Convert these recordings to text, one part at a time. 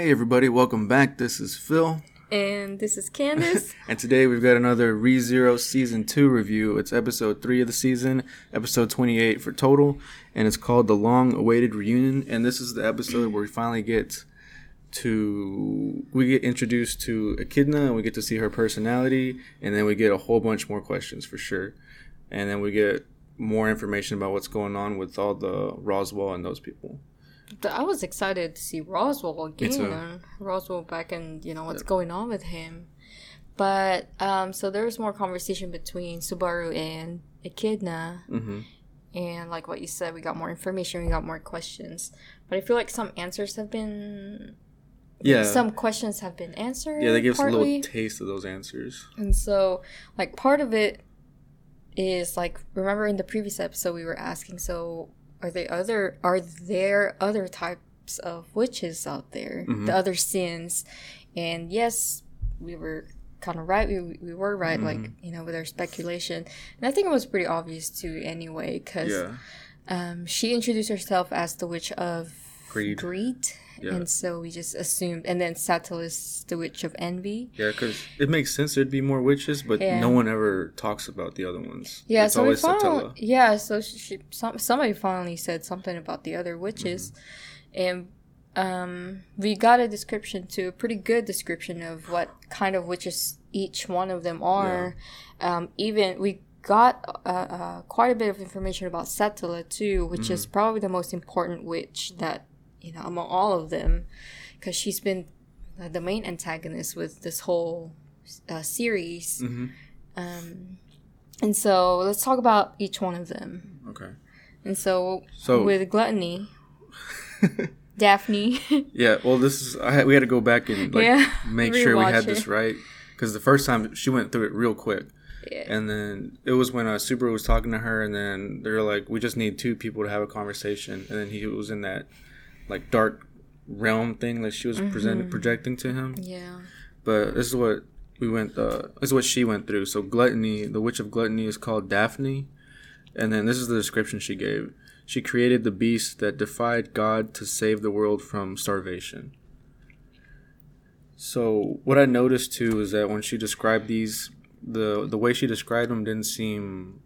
Hey everybody, welcome back. This is Phil. And this is Candace. and today we've got another ReZero Season 2 review. It's episode 3 of the season, episode 28 for total, and it's called The Long Awaited Reunion. And this is the episode where we finally get to we get introduced to Echidna and we get to see her personality and then we get a whole bunch more questions for sure. And then we get more information about what's going on with all the Roswaal and those people. I was excited to see Roswaal again. Roswaal back and you know what's yeah. going on with him. But um, so there was more conversation between Subaru and Echidna. Mm-hmm. And like what you said, we got more information, we got more questions. But I feel like some answers have been yeah some questions have been answered yeah they give us a little taste of those answers and so like part of it is like remember in the previous episode we were asking so are there other are there other types of witches out there mm-hmm. the other sins and yes we were kind of right we, we were right mm-hmm. like you know with our speculation and i think it was pretty obvious too anyway because yeah. um, she introduced herself as the witch of greed, greed yeah. And so we just assumed, and then Satella is the witch of envy. Yeah, because it makes sense there'd be more witches, but yeah. no one ever talks about the other ones. Yeah, it's so always found, Yeah, so she, some, somebody finally said something about the other witches, mm-hmm. and um, we got a description to a pretty good description of what kind of witches each one of them are. Yeah. Um, even we got uh, uh, quite a bit of information about Satella too, which mm-hmm. is probably the most important witch that you know among all of them because she's been the main antagonist with this whole uh, series mm-hmm. um, and so let's talk about each one of them okay and so, so with gluttony daphne yeah well this is I we had to go back and like yeah, make sure we had it. this right because the first time she went through it real quick yeah. And then it was when uh, Subaru was talking to her, and then they're like, "We just need two people to have a conversation." And then he was in that like dark realm thing that she was mm-hmm. presenting projecting to him. Yeah. But this is what we went. Uh, this is what she went through. So gluttony, the witch of gluttony, is called Daphne, and then this is the description she gave. She created the beast that defied God to save the world from starvation. So what I noticed too is that when she described these, the the way she described them didn't seem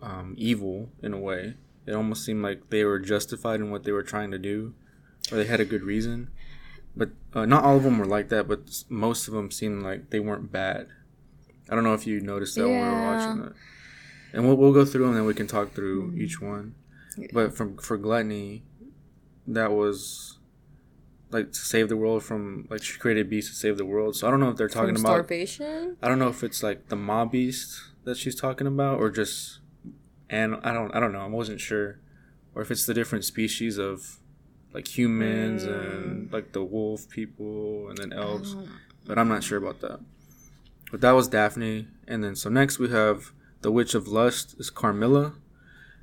um, evil in a way. It almost seemed like they were justified in what they were trying to do, or they had a good reason. But uh, not all of them were like that. But most of them seemed like they weren't bad. I don't know if you noticed that yeah. when we were watching that. And we'll we'll go through them, and then we can talk through mm-hmm. each one. But from for gluttony, that was like to save the world from like she created beast to save the world. So I don't know if they're talking from about starvation. I don't know if it's like the maw beast that she's talking about, or just and I don't I don't know I wasn't sure, or if it's the different species of like humans mm. and like the wolf people and then elves, but I'm not sure about that. But that was Daphne, and then so next we have the witch of lust is Carmilla,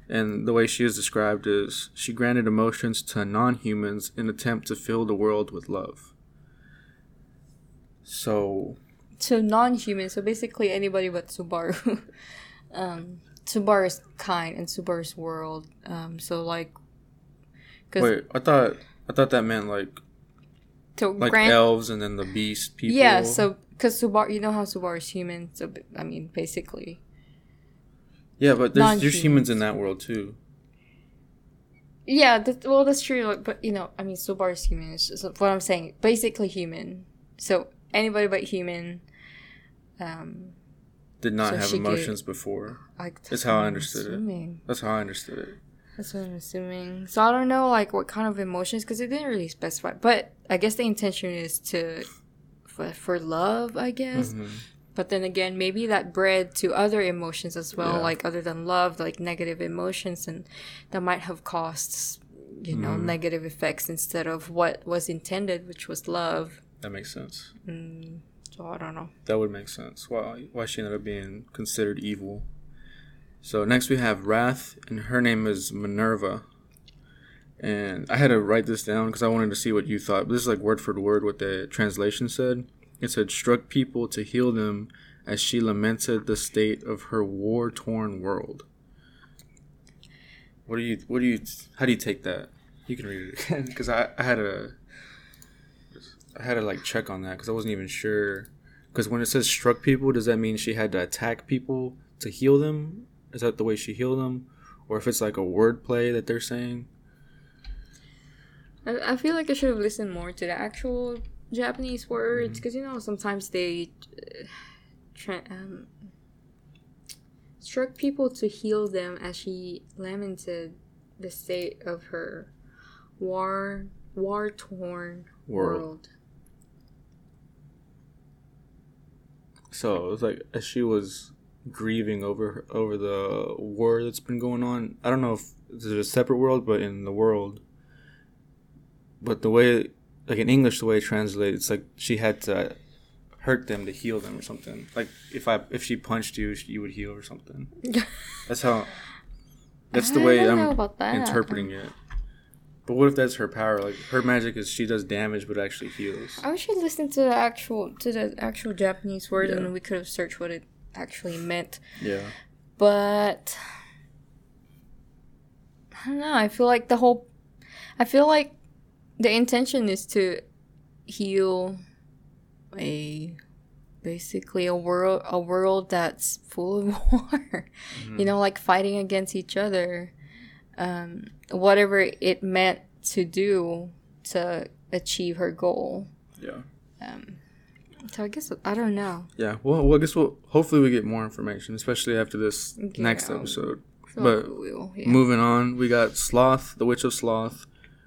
and the way she is described is she granted emotions to non-humans in attempt to fill the world with love. So to non-humans, so basically anybody but Subaru. um, Subaru's kind and Subaru's world. Um, so like, wait, I thought I thought that meant like, to like grant, elves and then the beast people. Yeah, so because Subaru, you know how Subaru's human. So I mean, basically. Yeah, but there's there's humans in that world too. Yeah, that, well, that's true. But you know, I mean, Subaru's human. Is what I'm saying. Basically, human. So anybody but human. Um, did not so have emotions gave, before. I, that's how I understood assuming. it. That's how I understood it. That's what I'm assuming. So I don't know, like what kind of emotions, because it didn't really specify. But I guess the intention is to, for, for love, I guess. Mm-hmm. But then again, maybe that bred to other emotions as well, yeah. like other than love, like negative emotions, and that might have caused, you know, mm. negative effects instead of what was intended, which was love. That makes sense. Mm. So I don't know. That would make sense. Why why she ended up being considered evil. So next we have Wrath, and her name is Minerva. And I had to write this down because I wanted to see what you thought. But this is like word for word what the translation said. It said, "Struck people to heal them as she lamented the state of her war torn world." What do you? What do you? How do you take that? You can read it again because I, I had a I had to like check on that because I wasn't even sure. Because when it says struck people, does that mean she had to attack people to heal them? Is that the way she healed them, or if it's like a word play that they're saying? I, I feel like I should have listened more to the actual Japanese words because mm-hmm. you know sometimes they uh, tra- um, struck people to heal them as she lamented the state of her war war torn world. world. So it was like as she was grieving over over the war that's been going on. I don't know if it's a separate world, but in the world. But the way, like in English, the way it translates, it's like she had to hurt them to heal them or something. Like if I if she punched you, you would heal or something. that's how. That's the way I'm interpreting it. But what if that's her power? Like her magic is she does damage but actually heals. I should listened to the actual to the actual Japanese word yeah. and we could have searched what it actually meant. Yeah. But I don't know. I feel like the whole I feel like the intention is to heal a basically a world a world that's full of war. Mm-hmm. You know, like fighting against each other um, whatever it meant to do to achieve her goal. Yeah. Um, so I guess I don't know. Yeah. Well, well I guess we'll hopefully we get more information, especially after this yeah. next episode. but we'll, yeah. moving on, we got Sloth, the Witch of Sloth.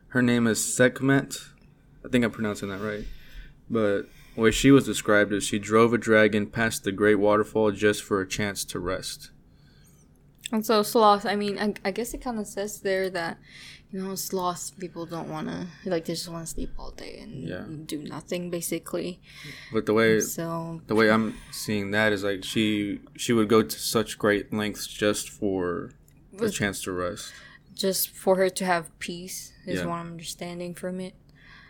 Her name is Sekhmet. I think I'm pronouncing that right. But the way she was described is she drove a dragon past the great waterfall just for a chance to rest. And so sloth, I mean, I, I guess it kind of says there that, you know, sloths people don't want to like they just want to sleep all day and yeah. do nothing basically. But the way so the way I'm seeing that is like she she would go to such great lengths just for the chance to rest. Just for her to have peace is yeah. what I'm understanding from it.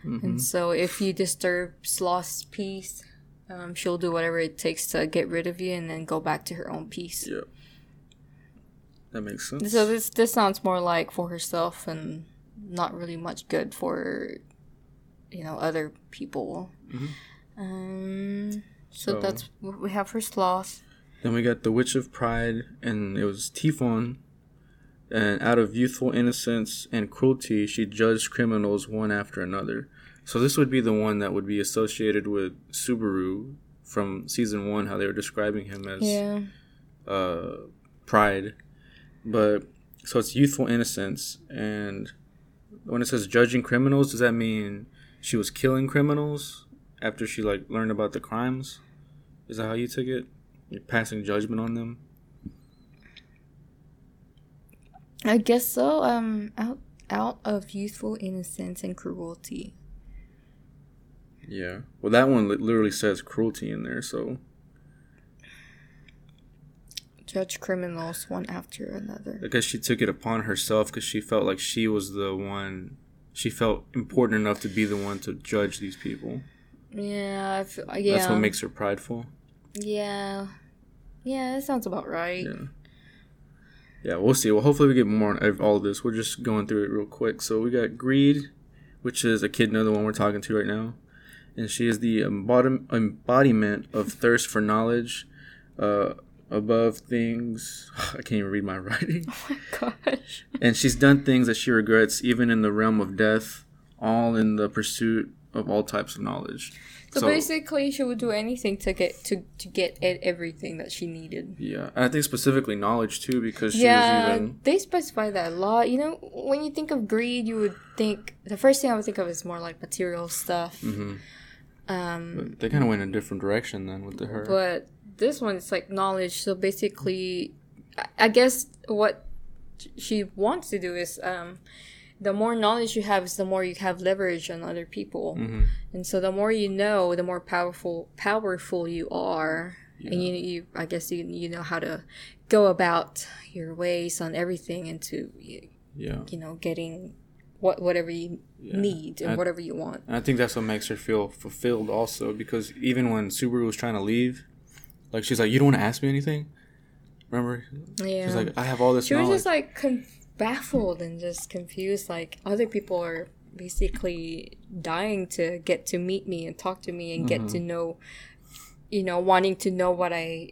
Mm-hmm. And so if you disturb sloth's peace, um, she'll do whatever it takes to get rid of you and then go back to her own peace. Yeah. That makes sense. So this this sounds more like for herself and not really much good for you know other people. Mm-hmm. Um, so, so, that's what we have for sloth. Then we got the Witch of Pride, and it was Typhon. And out of youthful innocence and cruelty, she judged criminals one after another. So this would be the one that would be associated with Subaru from season one, how they were describing him as yeah. uh, Pride but so it's youthful innocence, and when it says judging criminals, does that mean she was killing criminals after she like learned about the crimes? Is that how you took it? You're passing judgment on them. I guess so. Um, out out of youthful innocence and cruelty. Yeah. Well, that one literally says cruelty in there, so judge criminals one after another. Guess she took it upon herself because she felt like she was the one. She felt important enough to be the one to judge these people. Yeah, feel, yeah. That's what makes her prideful. Yeah, yeah, that sounds about right. Yeah. Yeah, we'll see. Well, hopefully we get more on all of this. We're just going through it real quick. So we got greed, which is a Echidna, the one we're talking to right now, and she is the embodiment of thirst for knowledge. Uh, above things. I can't even read my writing. Oh my gosh. and she's done things that she regrets, even in the realm of death, all in the pursuit of all types of knowledge. So, so basically, she would do anything to get to to get at everything that she needed. Yeah, and I think specifically knowledge too, because yeah, even... they specify that a lot. You know, when you think of greed, you would think the first thing I would think of is more like material stuff. Mm-hmm. Um, they kind of went in a different direction then with the her. But this one is like knowledge so basically i guess what she wants to do is um, the more knowledge you have is the more you have leverage on other people mm-hmm. and so the more you know the more powerful powerful you are yeah. and you, you i guess you, you know how to go about your ways on everything and to yeah you know getting what whatever you yeah. need and I, whatever you want and i think that's what makes her feel fulfilled also because even when subaru was trying to leave like she's like, you don't want to ask me anything. Remember? Yeah. She's like, I have all this. She knowledge. was just like con- baffled and just confused. Like other people are basically dying to get to meet me and talk to me and mm-hmm. get to know you know wanting to know what i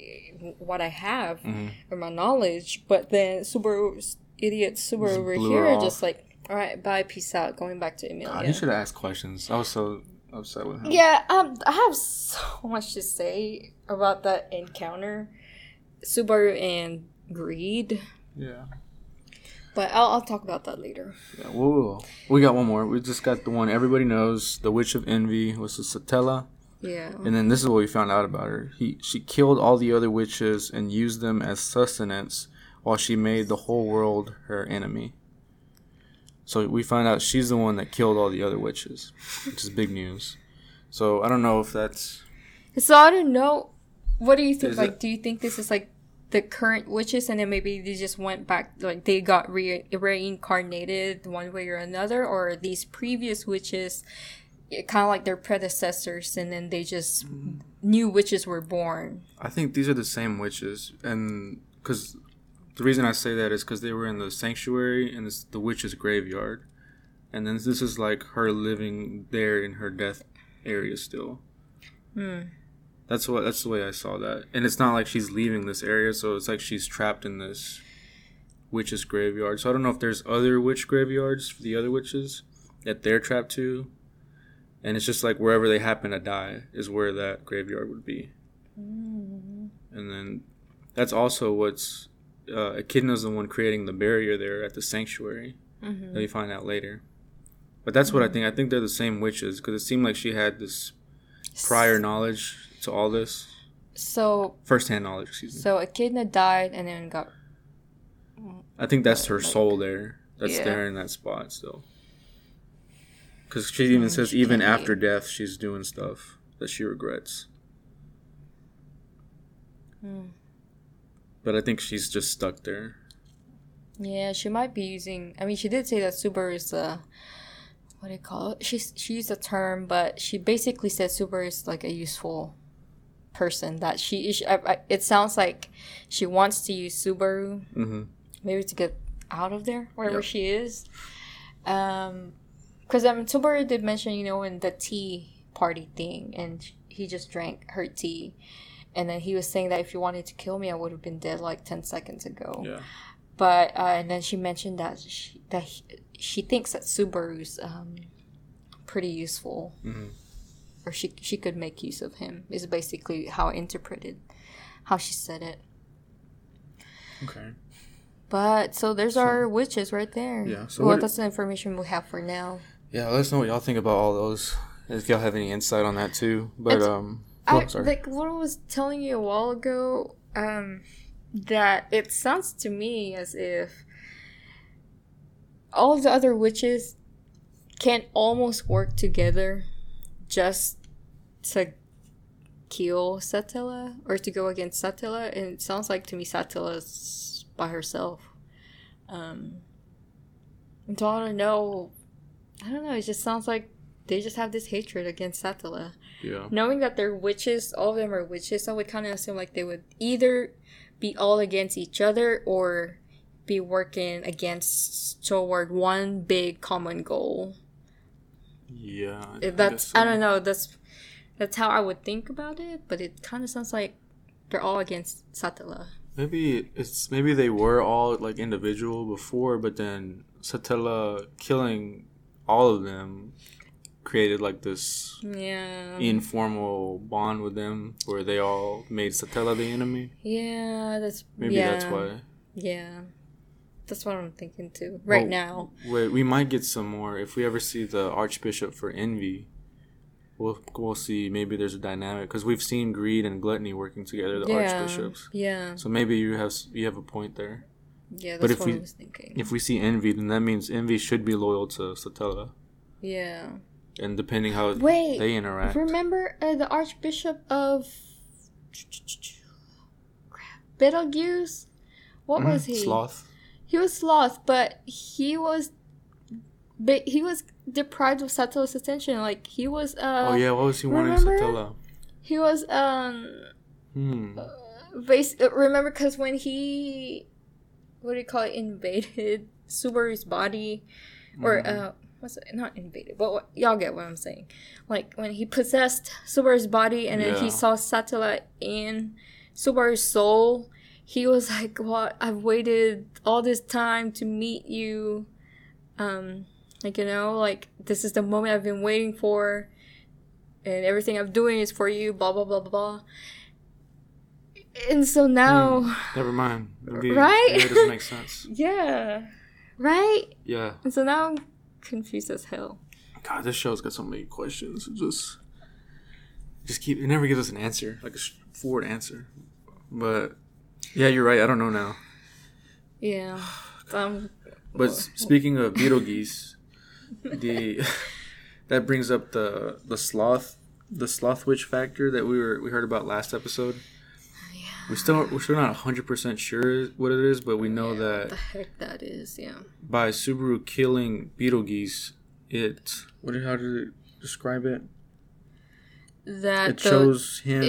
what i have mm-hmm. or my knowledge but then Subaru idiot Subaru over here just like all right bye peace out going back to Emilia God, you should asked questions I was so upset with him yeah um I have so much to say about that encounter Subaru and greed yeah but I'll, I'll talk about that later. Yeah, whoa, we got one more. We just got the one everybody knows. The Witch of Envy was a Satella. Yeah. And then this is what we found out about her. He she killed all the other witches and used them as sustenance while she made the whole world her enemy. So we find out she's the one that killed all the other witches, which is big news. So I don't know if that's. So I don't know. What do you think? Is like, it... do you think this is like the current witches and then maybe they just went back like they got re- reincarnated one way or another or these previous witches kind of like their predecessors and then they just mm. new witches were born i think these are the same witches and because the reason i say that is because they were in the sanctuary and it's the witch's graveyard and then this is like her living there in her death area still hmm that's what that's the way I saw that. And it's not like she's leaving this area, so it's like she's trapped in this witch's graveyard. So I don't know if there's other witch graveyards for the other witches that they're trapped to. And it's just like wherever they happen to die is where that graveyard would be. Mm-hmm. And then that's also what's uh, Echidna's the one creating the barrier there at the sanctuary. Mm-hmm. That we find out later. But that's mm-hmm. what I mm-hmm. think. I think they're the same witches because it seemed like she had this prior knowledge to all this? So first-hand knowledge, excuse me. So Echidna died and then got. I think that's her like, soul there. That's yeah. there in that spot still. Because she even says she even after be. death, she's doing stuff that she regrets. Hmm. But I think she's just stuck there. Yeah, she might be using. I mean, she did say that Subaru is a. What do you call it? She she used a term, but she basically said Subaru is like a useful person that she is. it sounds like she wants to use Subaru, mm-hmm. maybe to get out of there wherever yep. she is. Um, because mean, Subaru did mention you know in the tea party thing, and he just drank her tea, and then he was saying that if you wanted to kill me, I would have been dead like ten seconds ago. Yeah. But uh, and then she mentioned that she, that he, she thinks that Subaru's um, pretty useful. Mm-hmm or she she could make use of him is basically how I interpreted how she said it. Okay. But so there's so, our witches right there. Yeah. So well, what, that's the information we have for now. Yeah, let us know what y'all think about all those. If y'all have any insight on that too. But it's, um, oh, I, like what I was telling you a while ago, um, that it sounds to me as if all the other witches can almost work together just to kill Satella or to go against Satella, and it sounds like to me Satella's by herself. Um, and so I don't know. I don't know. It just sounds like they just have this hatred against Satella. Yeah. Knowing that they're witches, all of them are witches, I would kind of assume like they would either be all against each other or be working against toward one big common goal. Yeah. That's I. I don't know. That's that's how I would think about it, but it kind of sounds like they're all against Satella. Maybe it's maybe they were all like individual before, but then Satella killing all of them created like this yeah informal bond with them where they all made Satella the enemy. Yeah, that's maybe yeah. that's why. Yeah. That's what I'm thinking too. Right well, now. Wait, we might get some more if we ever see the Archbishop for Envy we'll we'll see. Maybe there's a dynamic because we've seen greed and gluttony working together, the yeah, archbishops. Yeah. So maybe you have you have a point there. Yeah, that's but if what we, I was thinking. If we see envy, then that means envy should be loyal to Satella. Yeah. And depending how Wait, they interact. Remember uh, the Archbishop of Betelgeuse? What mm, was he? Sloth. He was lost, but he was but he was deprived of Satella's attention. Like he was. Uh, oh yeah, what was he wanting Satella? He was um. Hmm. Uh, base, uh, remember, because when he, what do you call it, invaded Subaru's body, or mm. uh, what's it? Not invaded, but what, y'all get what I'm saying. Like when he possessed Subaru's body and then Yeah. he saw Satella in Subaru's soul. He was like, "What? I've waited all this time to meet you. Um, like you know, like this is the moment I've been waiting for, and everything I'm doing is for you." Blah blah blah blah blah. And so now, Never mind. Be- Right? Yeah, it doesn't make sense. yeah, right. Yeah. And so now I'm confused as hell. God, this show's got so many questions. It just, just keep. It never gives us an answer, like a forward answer. But yeah, you're right. I don't know now. Yeah. Um, But speaking of Beetlegeese, the that brings up the the sloth the sloth witch factor that we were we heard about last episode. Yeah. We still we're still not hundred percent sure what it is, but we know what that the heck that is, yeah. by Subaru killing Beetlegeese, it what how did it describe it? That It the, shows him.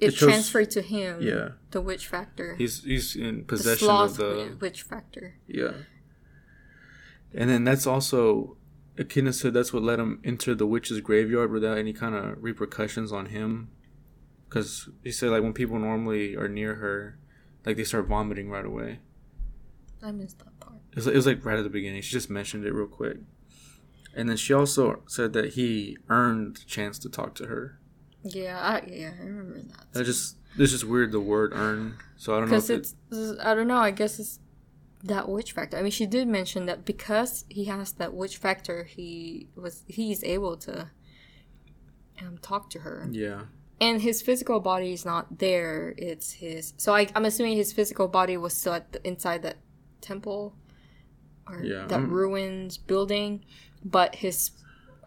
it, it, shows- transferred to him. Yeah, The witch factor. he's he's in the possession sloth of the witch factor. Yeah. And then that's also Echidna said that's what let him enter the witch's graveyard without any kind of repercussions on him. Because he said, like, when people normally are near her, like, they start vomiting right away. I missed that part. It was, it was like right at the beginning. She just mentioned it real quick. And then she also said that he earned the chance to talk to her. Yeah, I, yeah, I remember that. That just, it's just weird, the word earn. So I don't know Because it, it's, I don't know, I guess it's that witch factor. I mean, she did mention that because he has that witch factor, he was, he's able to um, talk to her. yeah. and his physical body is not there it's his so I, i'm assuming his physical body was still at the, inside that temple or Yeah, that I'm- ruins building but his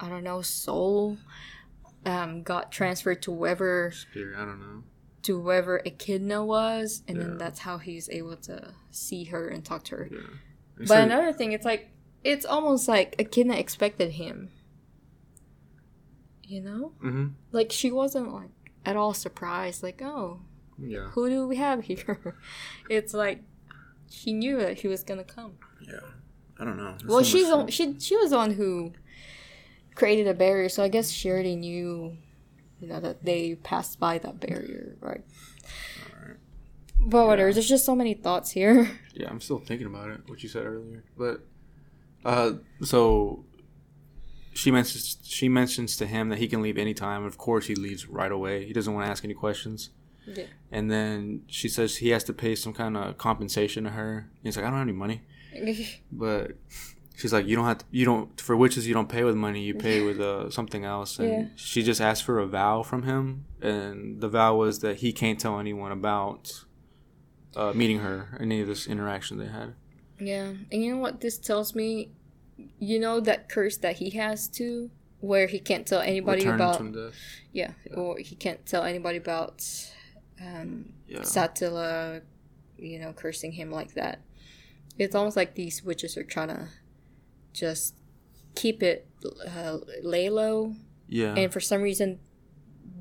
i don't know soul um, got transferred to whoever Spirit, I don't know. to whoever echidna was and Yeah. then that's how he's able to see her and talk to her Yeah. But another thing it's like it's almost like echidna expected him you know Mhm. like she wasn't like at all surprised like oh Yeah. who do we have here it's like she knew that he was gonna come Yeah. I don't know. Well so she's the, she she was the one who created a barrier so i guess she already knew you know that they passed by that barrier right but whatever there's just so many thoughts here Yeah, I'm still thinking about it. What you said earlier, but uh, so she mentions she mentions to him that he can leave anytime. Of course, he leaves right away. He doesn't want to ask any questions. yeah And then she says he has to pay some kind of compensation to her. He's like, I don't have any money, but she's like, you don't have to. You don't for witches. You don't pay with money. You pay with uh, something else. And Yeah. she just asked for a vow from him, and the vow was that he can't tell anyone about uh, meeting her, any of this interaction they had. Yeah, and you know what this tells me? You know that curse that he has too, where he can't tell anybody Return about. Yeah, or he can't tell anybody about um, Yeah. Satella, you know, cursing him like that. It's almost like these witches are trying to just keep it uh, lay low, Yeah. and for some reason,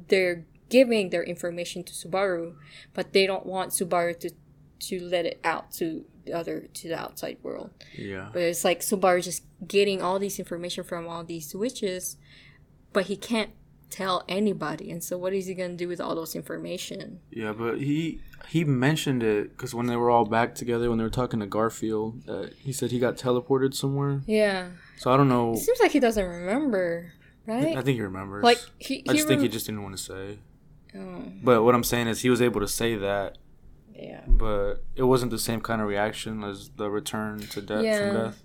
they're giving their information to Subaru, but they don't want Subaru to to let it out to the other to the outside world. yeah. But it's like Subaru just getting all these information from all these witches, but he can't tell anybody. And so, what is he gonna do with all those information? Yeah, but he he mentioned it because when they were all back together, when they were talking to Garfield, uh, he said he got teleported somewhere. Yeah, So I don't know. it seems like he doesn't remember, right? I think he remembers. like he, I he just think he just didn't want to say. Oh, But what I'm saying is he was able to say that, yeah. but it wasn't the same kind of reaction as the return to death Yeah. from death.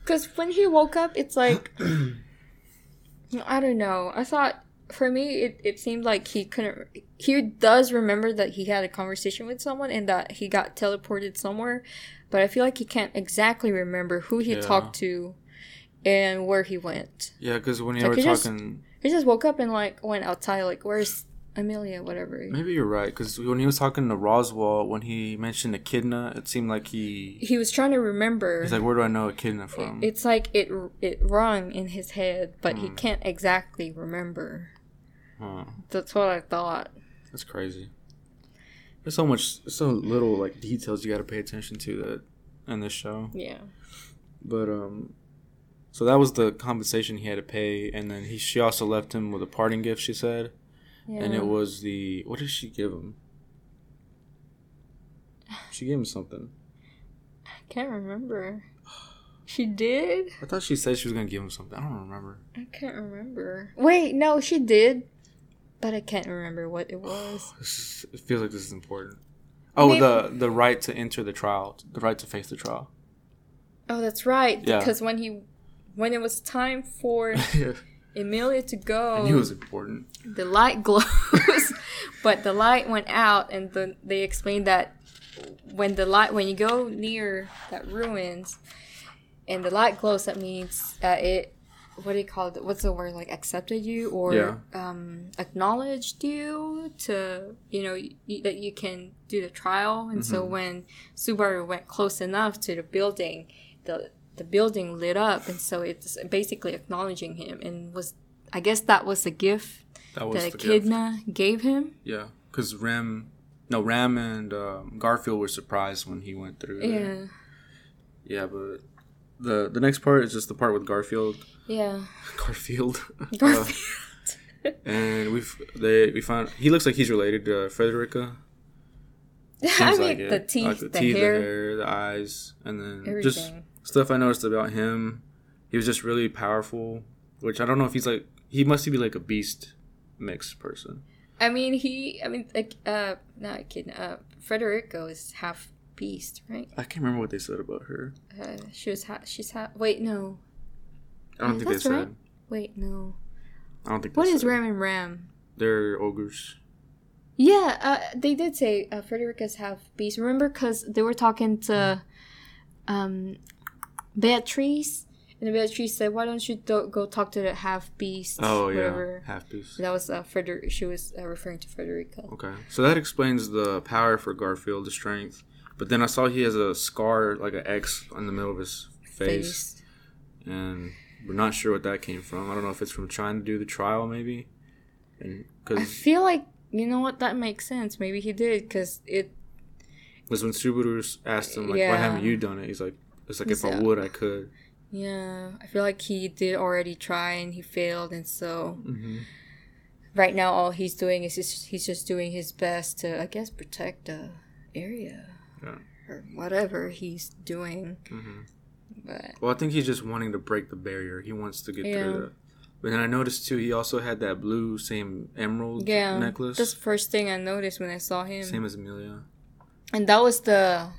Because when he woke up, it's like I don't know. I thought for me, it, it seemed like he couldn't. He does remember that he had a conversation with someone and that he got teleported somewhere, but I feel like he can't exactly remember who he Yeah. talked to and where he went. Yeah, because when you Like, were he just- talking, He just woke up and like went outside, like where's Amelia, whatever. maybe you're right. Because when he was talking to Roswaal, when he mentioned Echidna, it seemed like he He was trying to remember. he's like, "Where do I know Echidna from?" it's like it it rung in his head, but he Hmm. can't exactly remember. Huh. That's what I thought. That's crazy. There's so much, so little like details you got to pay attention to that in this show. Yeah. But um, So that was the compensation he had to pay, and then he she also left him with a parting gift. She said, yeah. and it was the what did she give him? She gave him something. I can't remember. She did. I thought she said she was gonna give him something. I don't remember. I can't remember. Wait, no, she did, but I can't remember what it was. it feels like this is important. Oh, Maybe. the the right to enter the trial, the right to face the trial. Oh, that's right. Yeah. Because when he when it was time for Emilia to go, I knew it was important. The light glows, but the light went out, and the, they explained that when the light when you go near that ruins, and the light glows, that means that it what do you call it? What's the word? Like accepted you or yeah. um, acknowledged you to you know y- that you can do the trial. And mm-hmm. so when Subaru went close enough to the building, the the building lit up, and so it's basically acknowledging him. And was I guess that was the gift that, was that Echidna gift. gave him. Yeah, because Ram, no Ram and um, Garfield were surprised when he went through. Yeah. There. Yeah, but the the next part is just the part with Garfield. Yeah. Garfield. Garfield. uh, and we've they we found he looks like he's related to Frederica. Seems I mean, like the teeth, like the, the, teeth hair. the hair, the eyes, and then Everything. just stuff I noticed about him. He was just really powerful, which I don't know if he's like he must be like a beast mix person. I mean, he. I mean, like, uh, not kidding. Uh, Frederica is half beast, right? I can't remember what they said about her. Uh, she was. Ha- she's. Ha- Wait, no. I don't think they said. Right? Wait, no. I don't think. What is said. Ram and Ram? They're ogres. Yeah, uh, they did say uh, Frederica's half beast. Remember, because they were talking to um, Beatrice, and Beatrice said, "Why don't you do- go talk to the half beast?" Oh whatever. yeah, half beast. That was uh, Frederic. She was uh, referring to Frederica. Okay, so that explains the power for Garfield, the strength. But then I saw he has a scar, like an X, on the middle of his face, face. and we're not sure what that came from. I don't know if it's from trying to do the trial, maybe. And cause I feel like you know what that makes sense. Maybe he did because it was when Subaru asked him like, yeah. "Why haven't you done it?" He's like, "It's like if I would, I could." Yeah, I feel like he did already try and he failed, and so mm-hmm. right now all he's doing is just, he's just doing his best to, I guess, protect the area yeah. or whatever he's doing. Mm-hmm. But well, I think he's just wanting to break the barrier. He wants to get yeah. through that. But then I noticed too, he also had that blue same emerald yeah, necklace. That's the first thing I noticed when I saw him. Same as Amelia. And that was the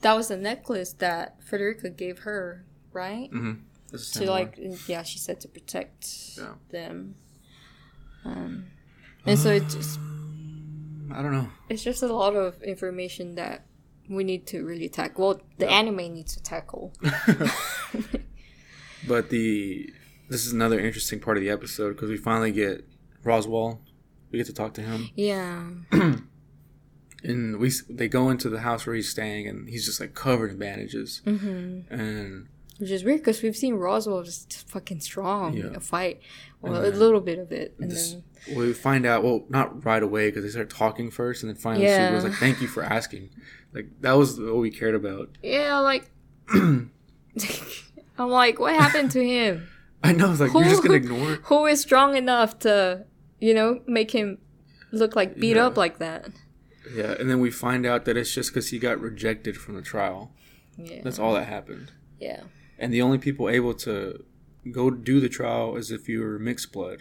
that was the necklace that Frederica gave her, right? Mm-hmm. To like, one. yeah, she said to protect yeah. them. Um, and so it just. I don't know. It's just a lot of information that we need to really tackle. Well, the yeah. anime needs to tackle. but the this is another interesting part of the episode because we finally get Roswaal. We get to talk to him. Yeah. and we they go into the house where he's staying, and he's just like covered in bandages. Mm-hmm. And which is weird because we've seen Roswaal just fucking strong yeah. in a fight, well, then, a little bit of it, and this, then we find out. Well, not right away because they start talking first, and then finally yeah. was like, "Thank you for asking." Like that was what we cared about. Yeah, like I'm like, what happened to him? I know, like who, you're just gonna ignore. Who is strong enough to, you know, make him look like beat yeah. up like that? Yeah, and then we find out that it's just because he got rejected from the trial. Yeah, that's all that happened. Yeah, and the only people able to go do the trial is if you're mixed blood,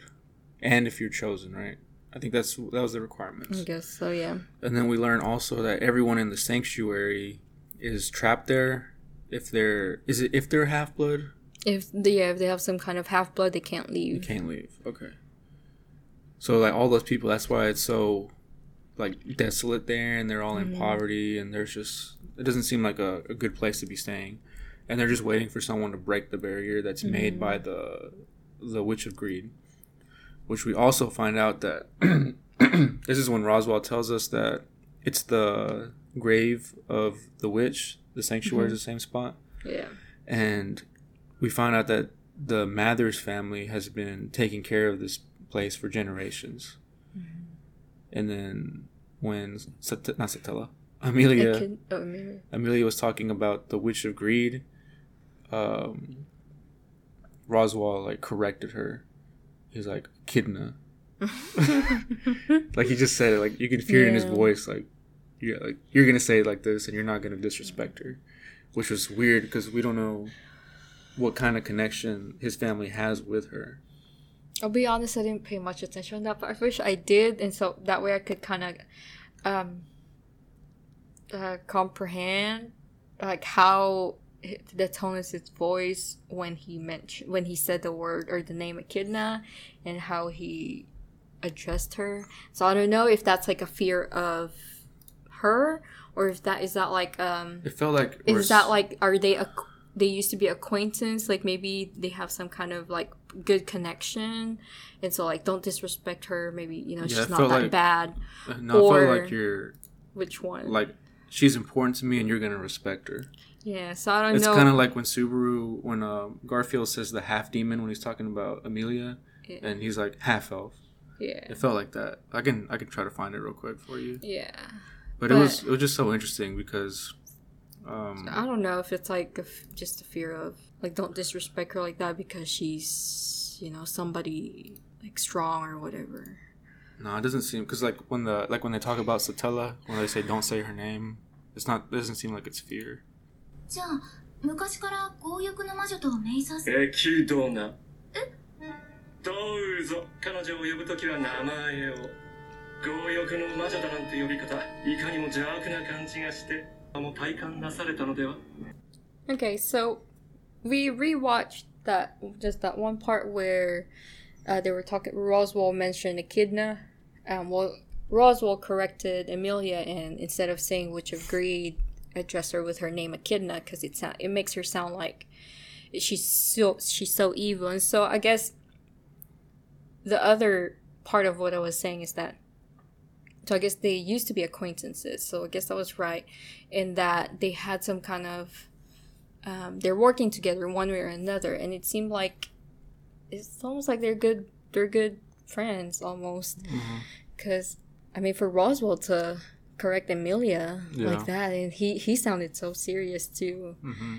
and if you're chosen, right? I think that's that was the requirements. I guess so, yeah. And then we learn also that everyone in the sanctuary is trapped there. If they're is it if they're half blood? If yeah, if they have some kind of half blood, they can't leave. They can't leave. Okay. So like all those people, that's why it's so like desolate there, and they're all mm-hmm. in poverty, and there's just it doesn't seem like a, a, good place to be staying, and they're just waiting for someone to break the barrier that's mm-hmm. made by the the witch of greed which we also find out that this is when roswaal tells us that it's the grave of the witch. The sanctuary mm-hmm. is the same spot. Yeah. And we find out that the Mathers family has been taking care of this place for generations. And then when Sat- not Satella, Emilia, oh, Emilia, Emilia was talking about the witch of greed. Um, Roswaal like corrected her. He's like Kidna. like he just said it. Like you can hear yeah. in his voice. Like yeah, like you're gonna say it like this, and you're not gonna disrespect her, which was weird because we don't know what kind of connection his family has with her. I'll be honest, I didn't pay much attention on that, but I wish I did, and so that way I could kind of um, uh, comprehend like how the tone of his voice when he mentioned when he said the word or the name Echidna, and how he addressed her. So I don't know if that's like a fear of her or if that is that like um. It felt like is that like are they a they used to be acquaintance like maybe they have some kind of like good connection. And so like don't disrespect her. Maybe you know yeah, she's not that like, bad. uh, no or, I feel like you're which one? like she's important to me and you're gonna respect her. Yeah so i don't it's know. it's kind of like when subaru when uh, garfield says the half demon when he's talking about amelia yeah. and he's like half elf. Yeah. It felt like that. I can i can try to find it real quick for you. Yeah. But, but it was it was just so interesting because um, I don't know if it's like just a fear of like don't disrespect her like that because she's you know somebody like strong or whatever. No, it doesn't seem because like when the like when they talk about Satella when they say don't say her name, it's not. It doesn't seem like it's fear. じゃあ昔から強欲の魔女とメイサスえキドナえどうぞ彼女を呼ぶときは名前を強欲の魔女だなんて呼び方いかにも邪悪な感じがして Okay, so we rewatched that just that one part where uh, they were talking. Roswaal mentioned Echidna. Um, well, Roswaal corrected Amelia, and instead of saying which agreed, addressed her with her name Echidna because it sound it makes her sound like she's so she's so evil. And so I guess the other part of what I was saying is that so I guess they used to be acquaintances. So I guess I was right in that they had some kind of um, they're working together one way or another, and it seemed like it's almost like they're good they're good friends almost because mm-hmm. I mean for Roswaal to correct Amelia yeah. like that, and he he sounded so serious too, mm-hmm.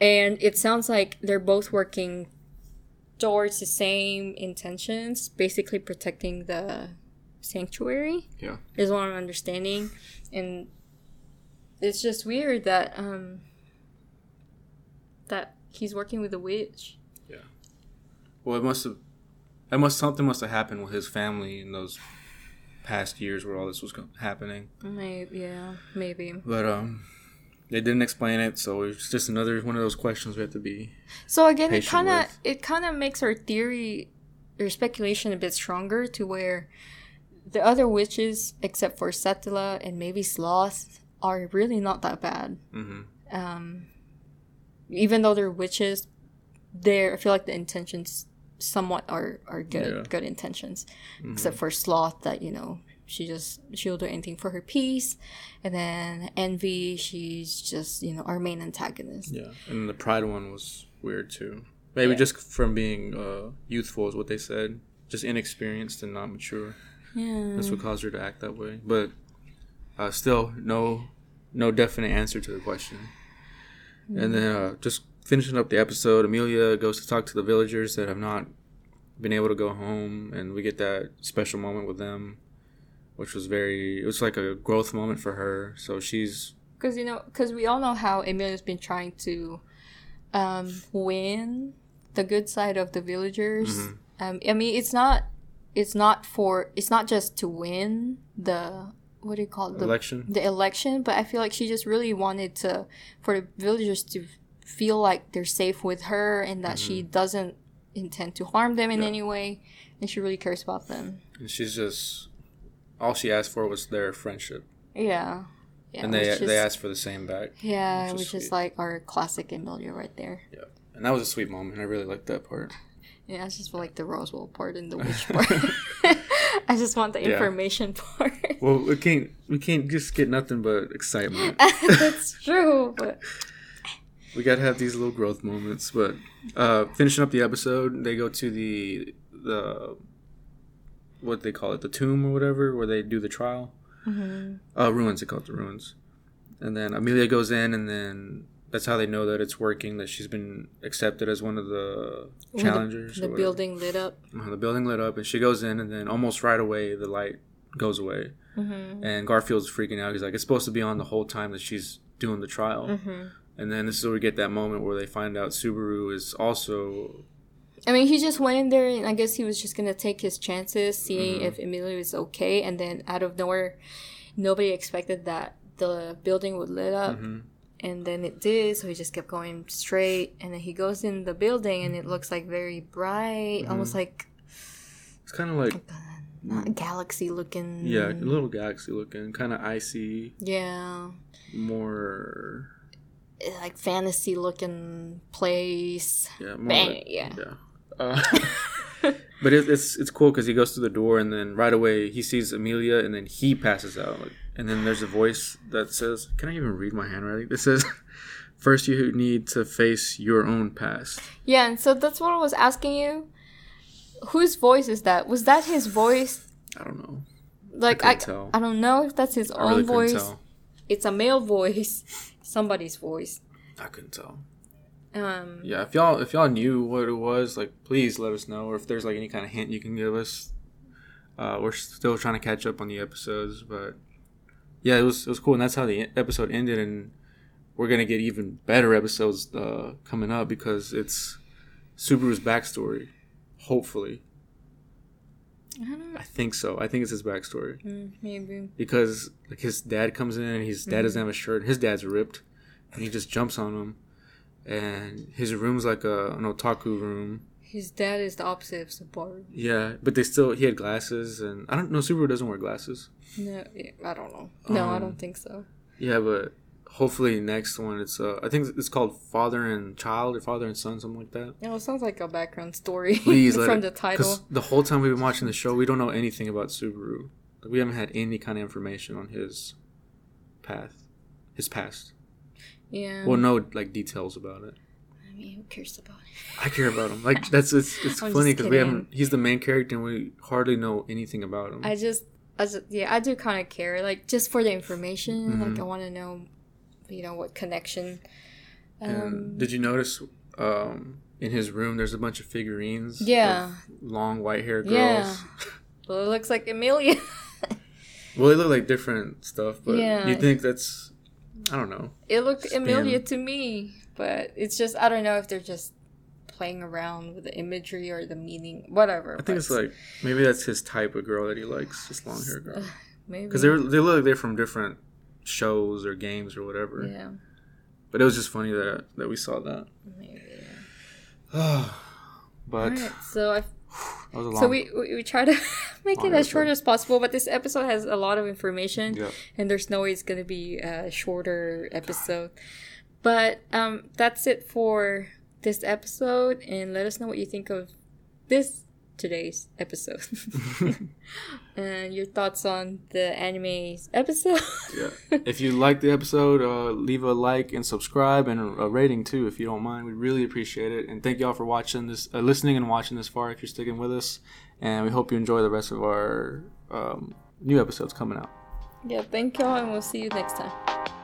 and it sounds like they're both working towards the same intentions, basically protecting the sanctuary. Yeah. Is what I'm understanding. And it's just weird that um that he's working with a witch. Yeah. Well, it must have it must something must have happened with his family in those past years where all this was happening. Maybe, yeah, maybe. But um they didn't explain it, so it's just another one of those questions we have to be. So again, it kind of it kind of makes our theory or speculation a bit stronger to where the other witches, except for Satella and maybe Sloth, are really not that bad. Mm-hmm. Um, even though they're witches, they I feel like the intentions somewhat are are good, yeah. good intentions. Mm-hmm. Except for Sloth, that you know she just she'll do anything for her peace, and then Envy, she's just you know our main antagonist. Yeah, and the Pride one was weird too. Maybe yeah. just from being uh, youthful is what they said, just inexperienced and not mature. Yeah. That's what caused her to act that way. But uh, still, no, no definite answer to the question. Mm. And then uh, just finishing up the episode, Amelia goes to talk to the villagers that have not been able to go home, and we get that special moment with them, which was very. It was like a growth moment for her. So she's because you know because we all know how Amelia's been trying to um, win the good side of the villagers. Mm-hmm. Um, I mean, it's not it's not for it's not just to win the what do you call it the election the election but i feel like she just really wanted to for the villagers to feel like they're safe with her and that mm-hmm. she doesn't intend to harm them in yeah. any way and she really cares about them and she's just all she asked for was their friendship yeah yeah, and they just, they asked for the same back. Yeah, which, which is like our classic Amelia right there. Yeah, and that was a sweet moment. I really liked that part. Yeah, I just feel like the Roswaal part and the witch part. I just want the information yeah. part. Well, we can't we can't just get nothing but excitement. That's true, but we gotta have these little growth moments. But uh, finishing up the episode, they go to the the what they call it, the tomb or whatever, where they do the trial. Mm-hmm. Uh, ruins. They call it the ruins. And then Amelia goes in, and then that's how they know that it's working. That she's been accepted as one of the challengers. The, the building lit up. Uh, the building lit up, and she goes in, and then almost right away the light goes away, mm-hmm. and Garfiel's freaking out. He's like, "It's supposed to be on the whole time that she's doing the trial." Mm-hmm. And then this is where we get that moment where they find out Subaru is also. I mean, he just went in there, and I guess he was just gonna take his chances, see mm-hmm. if Emilia was okay, and then out of nowhere, nobody expected that the building would lit up. And then it did, so he just kept going straight. And then he goes in the building, and it looks like very bright, mm-hmm. almost like it's kind of like not galaxy looking. Yeah, a little galaxy looking, kind of icy. Yeah. More like fantasy looking place. Yeah, Bang, like, yeah. yeah. Uh, but it, it's it's cool because he goes through the door and then right away he sees Emilia and then he passes out. Like, and then there's a voice that says, "Can I even read my handwriting?" This says, first you need to face your own past." Yeah, and so that's what I was asking you. Whose voice is that? Was that his voice? I don't know. Like I, I, I don't know if that's his I own really voice. It's a male voice somebody's voice. I couldn't tell. Um, yeah, if y'all if y'all knew what it was, like please let us know, or if there's like any kind of hint you can give us. Uh, we're still trying to catch up on the episodes, but yeah, it was it was cool, and that's how the episode ended, and we're gonna get even better episodes uh, coming up because it's Subaru's backstory, hopefully. I, I think so. I think it's his backstory. Mm, maybe because like his dad comes in and his dad mm-hmm. doesn't have a shirt. His dad's ripped, and he just jumps on him. And his room's like a an otaku room. His dad is the opposite of Subaru. Yeah, but they still he had glasses, and I don't know. Subaru doesn't wear glasses. No, I don't know. No, um, I don't think so. Yeah, but hopefully next one it's uh I think it's called Father and Child or Father and Son something like that. Yeah, it sounds like a background story. Please from it, the title. The whole time we've been watching the show, we don't know anything about Subaru. Like, we haven't had any kind of information on his path, his past. Yeah. Well, no like details about it. Who cares about it? I care about him. Like that's it's it's funny because we haven't. He's the main character and we hardly know anything about him. I just. I just, yeah, I do kind of care, like just for the information. Mm-hmm. Like, I want to know you know what connection. Um, did you notice um, in his room there's a bunch of figurines? Yeah. long white hair girls. Yeah. well, it looks like Emilia. well, they look like different stuff, but yeah. you think that's I don't know. It looked. Emilia to me, but it's just I don't know if they're just playing around with the imagery or the meaning, whatever. I think it's like maybe that's his type of girl that he likes, just long hair girl. Maybe because they they look like they're from different shows or games or whatever. Yeah. But it was just funny that that we saw that. Maybe. Yeah. but right, so I. So we, we, we try to make it as episode. short as possible, but this episode has a lot of information, yep. and there's no way it's gonna be a shorter episode. But um, that's it for this episode, and let us know what you think of this today's episode and your thoughts on the anime's episode. yeah. If you like the episode, uh, leave a like and subscribe and a rating too, if you don't mind. We really appreciate it. And thank y'all for watching this, uh, listening and watching this far. If you're sticking with us, and we hope you enjoy the rest of our um, new episodes coming out. Yeah. Thank y'all, and we'll see you next time.